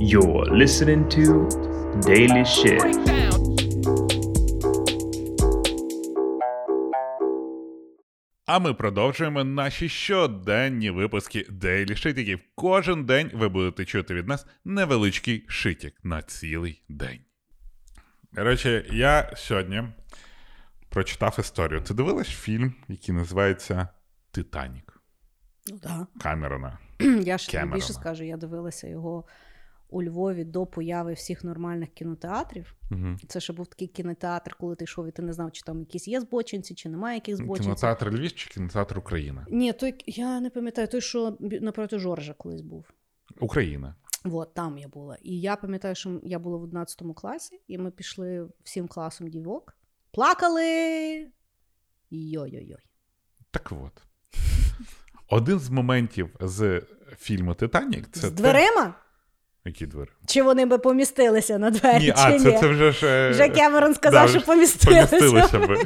You're listening to Daily Shit. А ми продовжуємо наші щоденні випуски Daily Шитіків. Кожен день ви будете чути від нас невеличкий шитік на цілий день. Коротше, я сьогодні прочитав історію. Ти дивилась фільм, який називається Титанік Ну так. Камерона. Я ж тобі Кемерона. більше скажу, я дивилася його у Львові до появи всіх нормальних кінотеатрів. Угу. Це ще був такий кінотеатр, коли ти йшов і ти не знав, чи там якісь є збочинці, чи немає яких збочинців. Кінотеатр Львів чи кінотеатр Україна? Ні, той я не пам'ятаю, той, що напроти Жоржа колись був. Україна. От там я була. І я пам'ятаю, що я була в 11 класі, і ми пішли всім класом дівок, плакали. Йой-йой-йой. Так от. Один з моментів з фільму Титанік це. З дверима? Які двері? Чи вони би помістилися на двері? Ні, чи а, ні? це, це вже ж. е, Вже Кемерон сказав, да, що помістилися. помістилися би.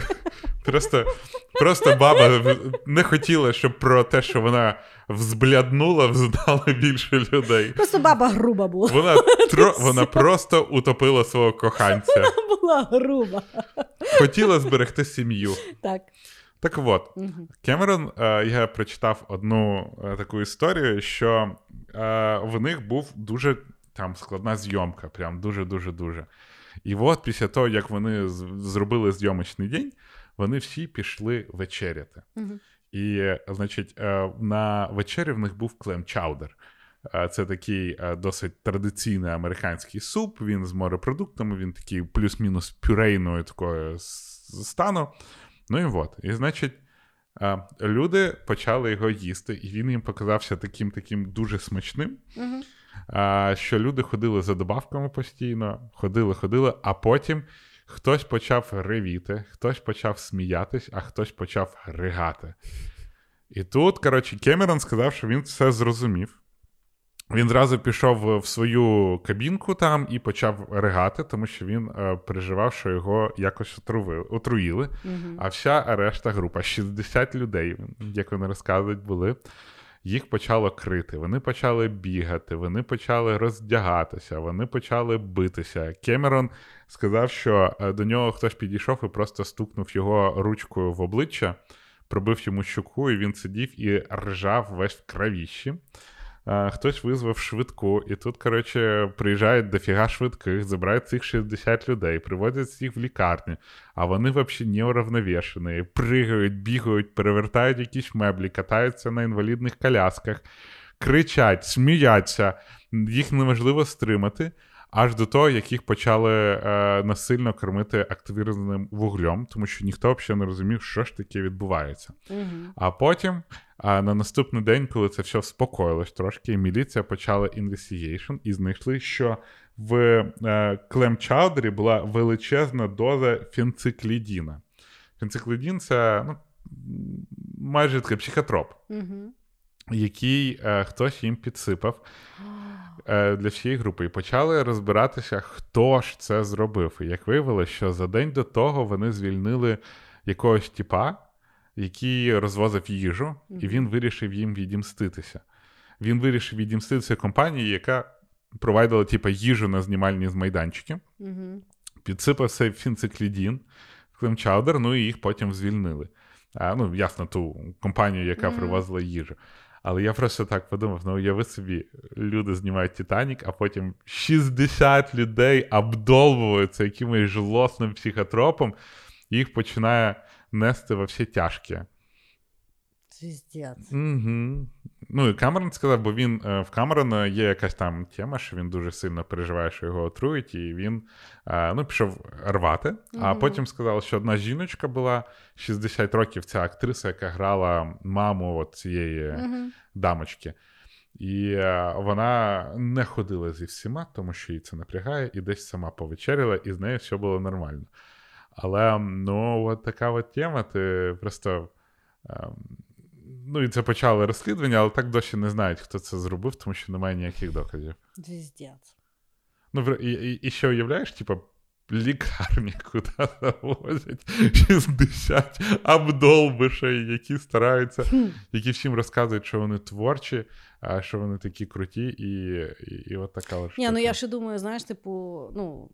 Просто, просто баба не хотіла, щоб про те, що вона взбляднула, взнало більше людей. Просто баба груба була. Вона, тро, вона просто утопила свого коханця. Була груба. Хотіла зберегти сім'ю. Так. Так от. Кемерон, е, я прочитав одну е, таку історію, що е, в них був дуже там складна зйомка, прям дуже-дуже дуже. І от після того, як вони з- зробили зйомочний день, вони всі пішли вечеряти. І, значить, на вечері в них був клем чаудер. Це такий досить традиційний американський суп. Він з морепродуктами, він такий плюс-мінус пюрейною такою стану. Ну і от. І значить, люди почали його їсти, і він їм показався таким таким дуже смачним. Е, Що люди ходили за добавками постійно, ходили, ходили, а потім хтось почав ревіти, хтось почав сміятись, а хтось почав ригати. І тут, коротше, Кемерон сказав, що він все зрозумів. Він зразу пішов в свою кабінку там і почав ригати, тому що він е, переживав, що його якось отруви, отруїли. Мгм. А вся решта група, 60 людей, як вони розказують, були. Їх почало крити, вони почали бігати, вони почали роздягатися, вони почали битися. Кемерон сказав, що е, до нього хтось підійшов і просто стукнув його ручкою в обличчя, пробив йому щуку, і він сидів і ржав весь в кровіщі. Хтось визвав швидку, і тут, коротше, приїжджають дофіга швидких, забирають цих 60 людей, приводять їх в лікарню, а вони взагалі неуравновішені, пригають, бігають, перевертають якісь меблі, катаються на інвалідних колясках, кричать, сміються, їх неможливо стримати. Аж до того, як їх почали е, насильно кормити активірованим вуглем, тому що ніхто взагалі не розумів, що ж таке відбувається. Мгм. А потім, а, на наступний день, коли це все спокоїлось трошки, міліція почала investigation і знайшли, що в е, клем-чаудері була величезна доза фенциклідіна. Фенциклідін це ну, майже такий психотроп, Мгм. Який е, хтось їм підсипав е, для всієї групи. І почали розбиратися, хто ж це зробив. І як виявилося, що за день до того вони звільнили якогось тіпа, який розвозив їжу, і він вирішив їм відімститися. Він вирішив відімститися компанії, яка провайдила типу, їжу на знімальні з майданчики, Мгм. підсипав цей фінциклідін, клемчаудер, ну і їх потім звільнили. А, ну, ясно, ту компанію, яка Мгм. привозила їжу. Але я просто так подумав: ну уяви собі, люди знімають Титанік, а потім 60 людей обдолбуються якимось жлосним психотропом, і їх починає нести во всі тяжкі. Звіздець. Угу. Ну, і Камерон сказав, бо він е, в Камерона є якась там тема, що він дуже сильно переживає, що його отрують, і він е, ну, пішов рвати. А потім сказав, що одна жіночка була 60 років, ця актриса, яка грала маму от цієї Мгм. дамочки. І е, вона не ходила зі всіма, тому що її це напрягає, і десь сама повечеряла, і з нею все було нормально. Але ну, от така от тема, ти просто. Ну, і це почали розслідування, але так досі не знають, хто це зробив, тому що немає ніяких доказів. Звіздець. Ну, і, і, і ще уявляєш, типу, лікарні, куди завозять 60 обдолбишей, які стараються, які всім розказують, що вони творчі, а що вони такі круті, і і, і от така Ні, ну я ще думаю, знаєш, типу, ну.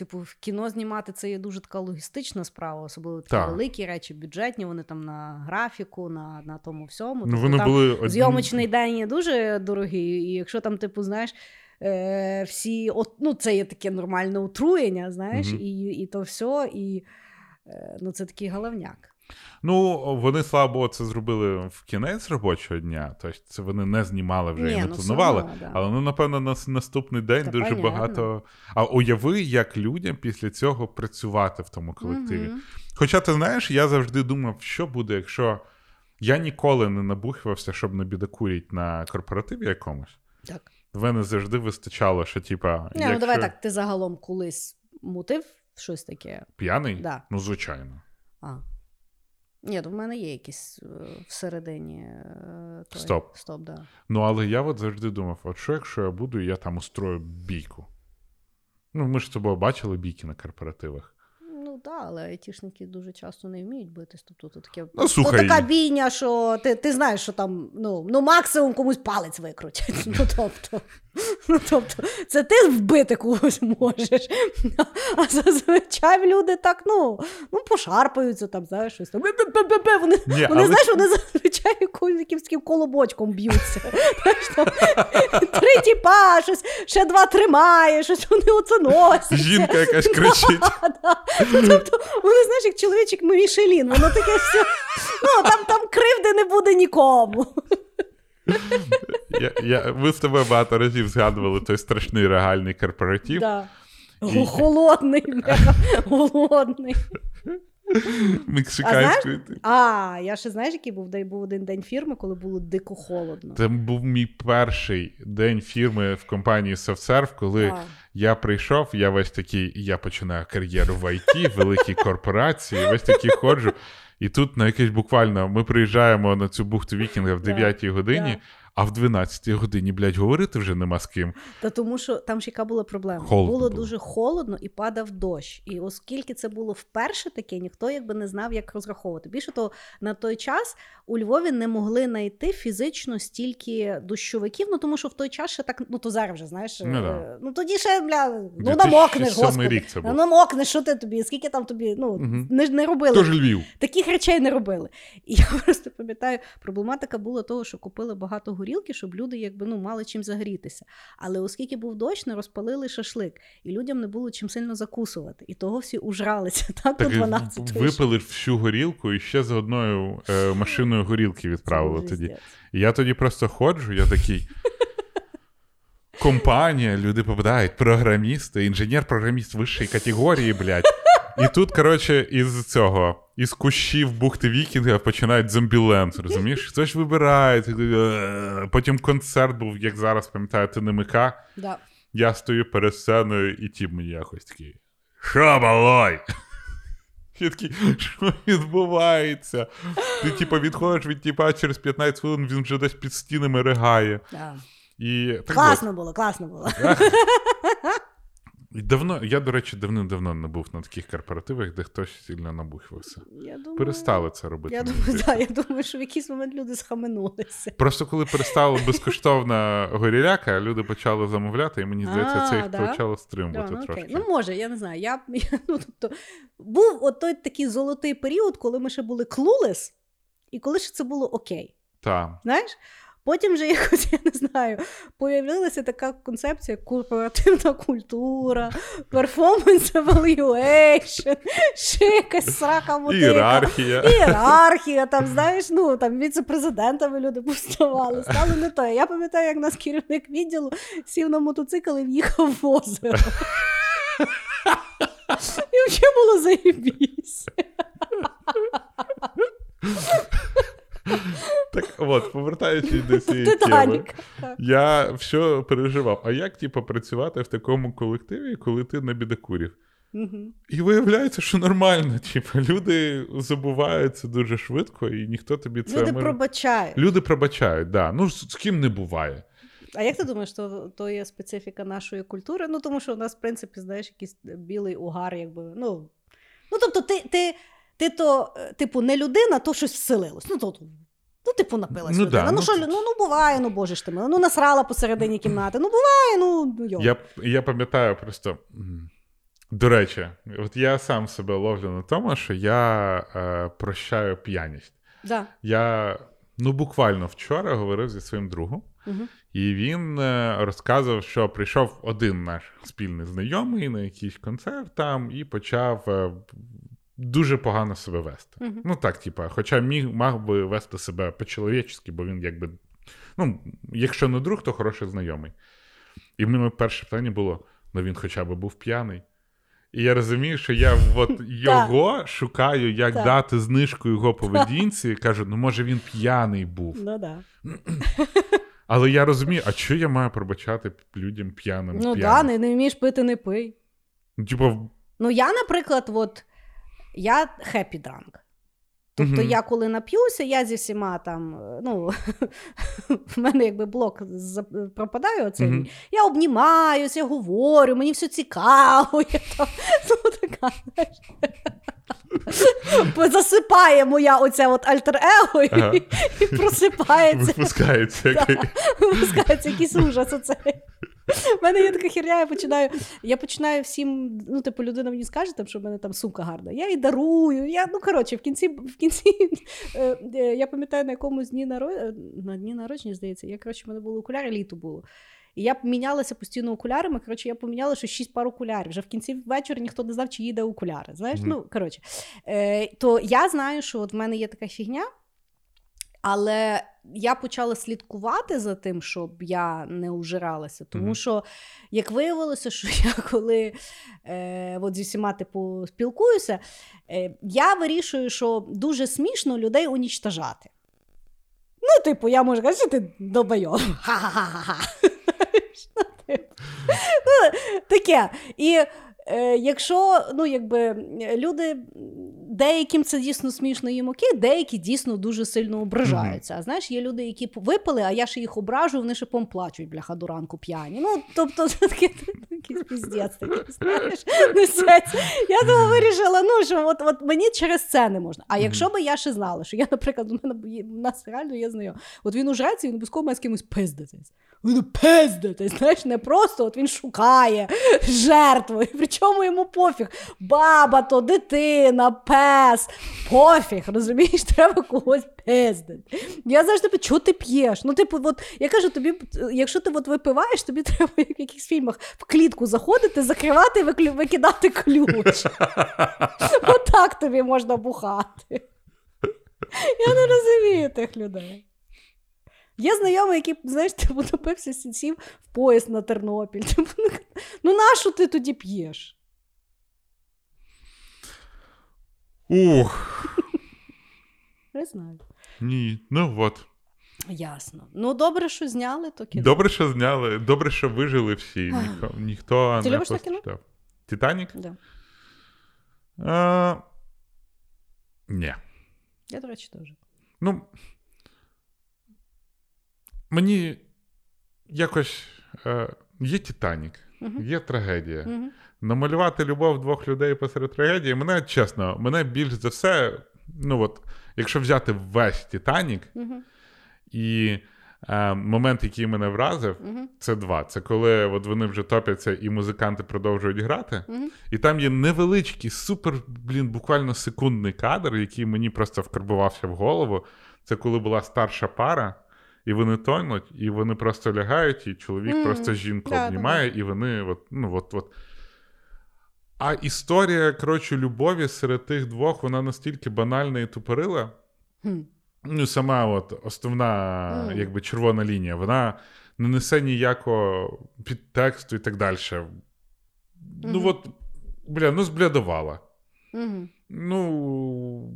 Типу, в кіно знімати це є дуже така логістична справа, особливо такі Так. великі речі, бюджетні, вони там на графіку, на, на тому всьому. Ну, Тобто вони там були одні... Зйомочний день є дуже дорогий, і якщо там, типу, знаєш, е, всі, от, ну, це є таке нормальне отруєння, знаєш, Мгм. і, і то все, і е, ну, це такий головняк. Ну, вони, слава Богу, це зробили в кінець робочого дня. Тобто це вони не знімали вже Ні, і не ну, планували. одно, да. Але ну, напевно, на наступний день Та дуже понятно. багато. А уяви, як людям після цього працювати в тому колективі. Мгм. Хоча ти знаєш, я завжди думав, що буде, якщо я ніколи не набухивався, щоб не бідокуріть на корпоративі якомусь. Так. В мене завжди вистачало, що типа. Ні, якщо ну давай так, ти загалом колись мутив щось таке? П'яний? Да. Ну, звичайно. А. Ні, в мене є якісь е, всередині. е, той- Стоп. Стоп, да. Ну, але я от завжди думав: от що, якщо я буду, я там устрою бійку. Ну, ми ж з тобою бачили бійки на корпоративах. Ну так, але айтішники дуже часто не вміють битись. Тобто то таке Ну, слухай. така бійня, що ти, ти знаєш, що там ну, ну максимум комусь палець викрутять. Ну тобто, ну, тобто, це ти вбити когось можеш. А зазвичай люди так, ну, ну пошарпаються там, знаєш, щось там. Вони, Ні, вони але- знаєш, вони зазвичай якимсь таким колобочком б'ються. Три тіпа, щось, ще два тримає, щось вони оце носять. Жінка якась кричить. Да. Ну, тобто, вони, знаєш, як чоловічик Мішелін, воно таке все. Ну, там, там кривди не буде нікому. Я, я, Ми з тобою багато разів згадували той страшний реальний корпоратив. Да. Холодний, мега голодний. Мексиканської. А, я ще знаєш, який був день? Був один день фірми, коли було дико холодно. Це був мій перший день фірми в компанії SoftServe, коли А. я прийшов, я весь такий, я починаю кар'єру в IT, великій корпорації, весь такий ходжу. І тут на якесь буквально ми приїжджаємо на цю бухту Вікінга в Да, 9 годині. А в 12 годині, блядь, говорити вже нема з ким. Та тому що там ж яка була проблема? Холодно було, було. дуже холодно і падав дощ. І оскільки це було вперше таке, ніхто якби не знав, як розраховувати. Більше того, на той час у Львові не могли знайти фізично стільки дощовиків, ну тому що в той час ще так, ну то зараз вже знаєш. Ну, е, да. ну тоді ще бля, ну намокнеш, господи. рік це був. Ну, намокнеш, що ти тобі? Скільки там тобі? Ну Мгм. не, не робили. Тож Львів. Таких речей не робили. І я просто пам'ятаю, проблематика була того, що купили багато горілки, щоб люди якби ну мали чим загрітися. Але оскільки був дощ, не розпалили шашлик, і людям не було чим сильно закусувати. І того всі ужралися так, Так до і 12 випили всю горілку і ще з одною е, машиною горілки відправили тоді. І я тоді просто ходжу, я такий. Компанія, люди попадають, програмісти, інженер-програміст вищої категорії, блядь. І тут, коротше, із цього, із кущів бухти Вікінга починають Zombieland, розумієш? Хтось вибирає, е, потім концерт був, як зараз пам'ятаю, ТНМК. Да. Я стою перед сценою, і тіп мені якось такий. Що, малой? Я такий, що відбувається? Ти, типу, відходиш від тіпа через 15 хвилин, він вже десь під стінами ригає. Да. І так Класно було, класно було. Давно, я, до речі, давним-давно не був на таких корпоративах, де хтось сильно набухився. Я думаю, Перестали це робити. Я думаю, да, я думаю, що в якийсь момент люди схаменулися. Просто коли перестала безкоштовна горіляка, люди почали замовляти, і мені здається, це їх да? почало Да, стримувати ну, трошки. окей. ну, може, я не знаю. Я, я, ну, тобто, був от той такий золотий період, коли ми ще були клулес, і коли ще це було окей. Так. Знаєш? Потім же якось, я не знаю, появилася така концепція як корпоративна культура, performance evaluation, ще якась срака мотика. Ієрархія. Ієрархія, там, знаєш, ну там віце-президентами люди поставали, стало не то. Я пам'ятаю, як нас керівник відділу сів на мотоцикл і в'їхав в озеро. І взагалі було заєбісь. Так от, повертаючись до цієї теми. Я все переживав. А як, типу, працювати в такому колективі, коли ти на бідокурів? І виявляється, що нормально. Типу, люди забуваються дуже швидко, і ніхто тобі це Люди пробачають. Люди пробачають, да. Ну, з ким не буває. А як ти думаєш, то, то є специфіка нашої культури? Ну, тому що у нас, в принципі, знаєш, якийсь білий угар, якби. Ну, ну тобто, ти, ти, ти то, е, типу, не людина, то щось вселилось. Ну, то, Ну, типу, напилась Ну, людина. да, ну, ну, що, ну, ну, буває, ну боже ж ти мила. Ну, насрала посередині кімнати. Ну, буває, ну, йо. Я, я пам'ятаю просто. До речі, от я сам себе ловлю на тому, що я е, прощаю п'яність. Да. Я ну буквально вчора говорив зі своїм другом, Мгм. і він е, розказував, що прийшов один наш спільний знайомий на якийсь концерт там і почав е, дуже погано себе вести. Мгм. Ну так, типа, хоча міг мав би вести себе по-чоловічески, бо він якби. Ну, якщо не друг, то хороший знайомий. І в мене перше питання було: ну він хоча б був п'яний. І я розумію, що я от його шукаю, як дати знижку його поведінці. Кажу, ну може він п'яний був. Ну, да. Але я розумію, а що я маю пробачати людям п'яним? Ну, да, не, вмієш пити, не пий. Ну, Типу, Ну, я, наприклад, от, я happy drunk. Тобто, я коли нап'юся, я зі всіма там, ну, в мене якби блок пропадає оцей. Мій. Я обнімаюся, я говорю, мені все цікаво. Я там, ну, така, знаєш. Засипає моя оця от альтер-его і, Ага. і просипається. випускається. який- Випускається якийсь ужас оцей. У мене є така херня, я починаю, я починаю всім, ну, типу, людина мені скаже, там, що в мене там сумка гарна. Я їй дарую. Я, ну, коротше, в кінці, в кінці е, е, я пам'ятаю, на якомусь дні народження, на дні народження, здається, я, коротше, в мене були окуляри, літо було. І я мінялася постійно окулярами. Коротше, я поміняла що шість пар окулярів. Вже в кінці вечора ніхто не знав, чи їде окуляри. Знаєш, Мгм. ну коротше. Е, то я знаю, що от в мене є така фігня, але я почала слідкувати за тим, щоб я не ужиралася. Тому Мгм. що, як виявилося, що я коли е, от зі всіма типу, спілкуюся, е, я вирішую, що дуже смішно людей унічтажати. Ну, типу, я можу казати, що ти долбайов. Ха-ха-ха-ха. Ну, Таке. І якщо ну, якби, люди, деяким це дійсно смішно їм окей, деякі дійсно дуже сильно ображаються. А знаєш, є люди, які випили, а я ще їх ображу, вони ще пом плачуть, бляха, до ранку п'яні. Ну, тобто, це таке якийсь піздець такий, знаєш, несеться. Я тому вирішила, ну, що от, от мені через це не можна. А якщо би я ще знала, що я, наприклад, у мене у нас реально є знайомий, от він ужреться, він обов'язково має з кимось пиздитись. Він пиздитись, знаєш, не просто от він шукає жертву, причому йому пофіг. Баба то, дитина, пес, пофіг, розумієш, треба когось пиздити. Я завжди питаю, чого ти п'єш? Ну, типу, от я кажу, тобі, якщо ти от випиваєш, тобі треба як в якихось фільмах в клітку заходити, закривати і викидати ключ. Отак тобі можна бухати. Я не розумію тих людей. Є знайомий, який, знаєш, типу, напився, сів в поїзд на Тернопіль. Ну, нащо ти тоді п'єш? Ух, Не знаю. ні. Ну от. Ясно. Ну, добре, що зняли, то кіно. Добре, що зняли, добре, що вижили всі. Ніхто, ніхто Ти не любиш кіно? Титанік? Да. А, ні. Я, до речі, теж. Ну. Мені якось е, є Титанік, Мгм. є трагедія. Мгм. Намалювати любов двох людей посеред трагедії, мене чесно, мене більш за все, ну от, якщо взяти весь Титанік, Мгм. і е, момент, який мене вразив, це два. Це коли от вони вже топляться і музиканти продовжують грати. І там є невеличкий, супер, блін, буквально секундний кадр, який мені просто вкарбувався в голову. Це коли була старша пара, і вони тонуть, і вони просто лягають, і чоловік Мгм. просто жінку Да-да-да. обнімає, і вони от, ну, от, от. А історія, коротше, любові серед тих двох, вона настільки банальна і тупорила. Хм. Ну, сама от основна, Мгм. якби червона лінія, вона не несе ніякого підтексту і так далі. Ну, от, бля, ну зблядувала. Мгм. Ну,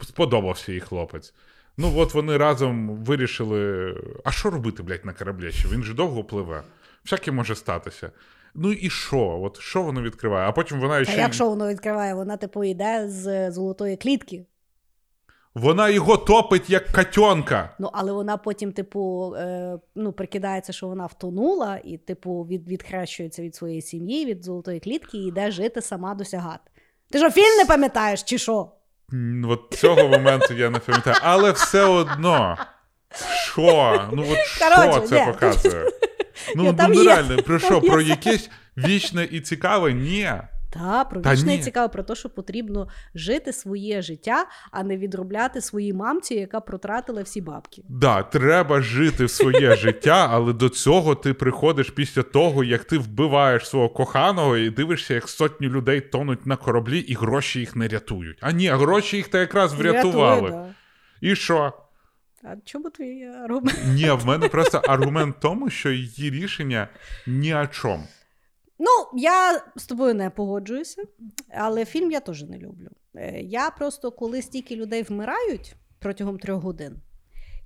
сподобався їй хлопець. Ну, от вони разом вирішили: а що робити, блядь, на кораблі? Що він же довго пливе. Всяке може статися. Ну і що? От що воно відкриває? А потім вона ще. й- якщо воно відкриває, вона типу йде з золотої клітки. Вона його топить як катьонка. Ну, але вона потім, типу, е, ну, прикидається, що вона втонула, і, типу, від, відхрещується від своєї сім'ї, від золотої клітки і йде жити сама досягати. Ти що, фільм не пам'ятаєш, чи що? От цього моменту я не пам'ятаю. Але все одно. Що? Ну от що це показує? Ну, ну нереально, про що? Про якесь вічне і цікаве? Ні. Та, про Та вічне ні. цікаво про те, що потрібно жити своє життя, а не відробляти своїй мамці, яка протратила всі бабки. Да, треба жити своє життя, але до цього ти приходиш після того, як ти вбиваєш свого коханого і дивишся, як сотні людей тонуть на кораблі, і гроші їх не рятують. А ні, гроші їх та якраз врятували. Рятує, да. І що? А чому твій аргумент? Ні, в мене просто аргумент в тому, що її рішення ні о чому. Ну, я з тобою не погоджуюся, але фільм я теж не люблю. Е, Я просто, коли стільки людей вмирають протягом трьох годин,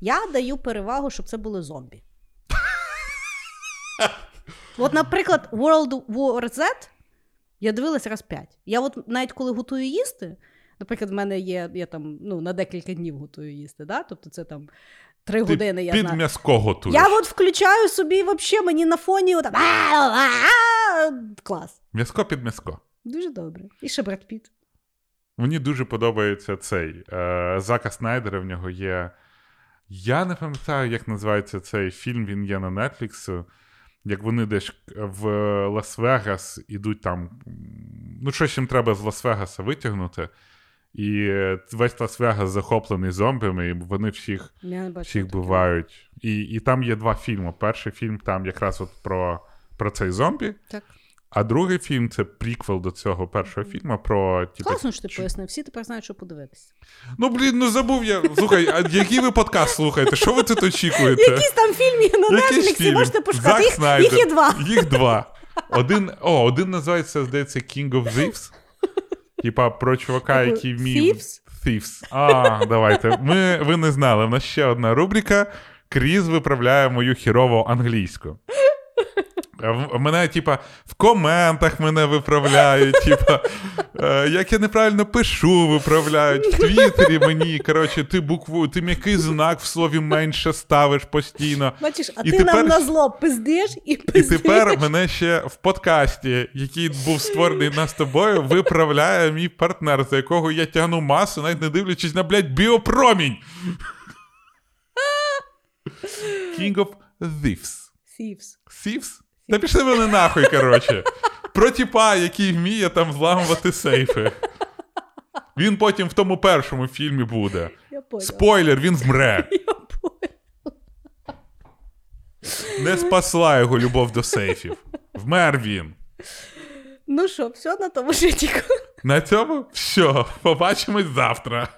я даю перевагу, щоб це були зомбі. От, наприклад, World War Z я дивилась раз п'ять. Я от навіть коли готую їсти, наприклад, в мене є, я там ну, на декілька днів готую їсти, да? тобто це там три Ти години я під м'язко готуєш. Я от включаю собі вообще мені на фоні отам. Клас. М'язко під м'язко. Дуже добре. І ще Бред Піт. Мені дуже подобається цей е, Зака Снайдера. В нього є. Я не пам'ятаю, як називається цей фільм. Він є на Netflix. Як вони десь в Лас-Вегас ідуть там. Ну, щось їм треба з Лас-Вегаса витягнути. І весь Лас-Вегас захоплений зомбіями, і вони всіх, всіх бувають. І, і там є два фільми. Перший фільм там якраз от про, про цей зомбі, Так. а другий фільм це приквел до цього першого фільму про типу, Класно, що ти пояснив. Всі тепер знають, що подивитися. Ну, блін, ну забув я. Слухай, а який ви подкаст слухаєте? Що ви тут очікуєте? Якісь там фільм є на Netflix, можете пошукати. Їх, їх є два. Їх два. Один, о, один називається, здається, King of Thieves. Типа про чувака, Типу, який вмів. Thieves? Thieves. А, давайте. Ми, ви не знали. У нас ще одна рубрика. Кріз виправляє мою хірову англійську. А Мене, типа, в коментах мене виправляють, типа, е, як я неправильно пишу, виправляють. В Твіттері мені, коротше, ти букву, ти м'який знак в слові менше ставиш постійно. Бачиш, а І ти тепер- нам на зло пиздиш і пиздиш. І тепер мене ще в подкасті, який був створений нас тобою, виправляє мій партнер, за якого я тягну масу, навіть не дивлячись на, блядь, біопромінь. King of Thieves. Thieves. Thieves? Та пішли вони нахуй, коротше. Про тіпа, який вміє там зламувати сейфи. Він потім в тому першому фільмі буде. Я. Спойлер, він вмре. Я. Не спасла його любов до сейфів. Вмер він. Ну що, все на тому житті. На цьому все. Побачимось завтра.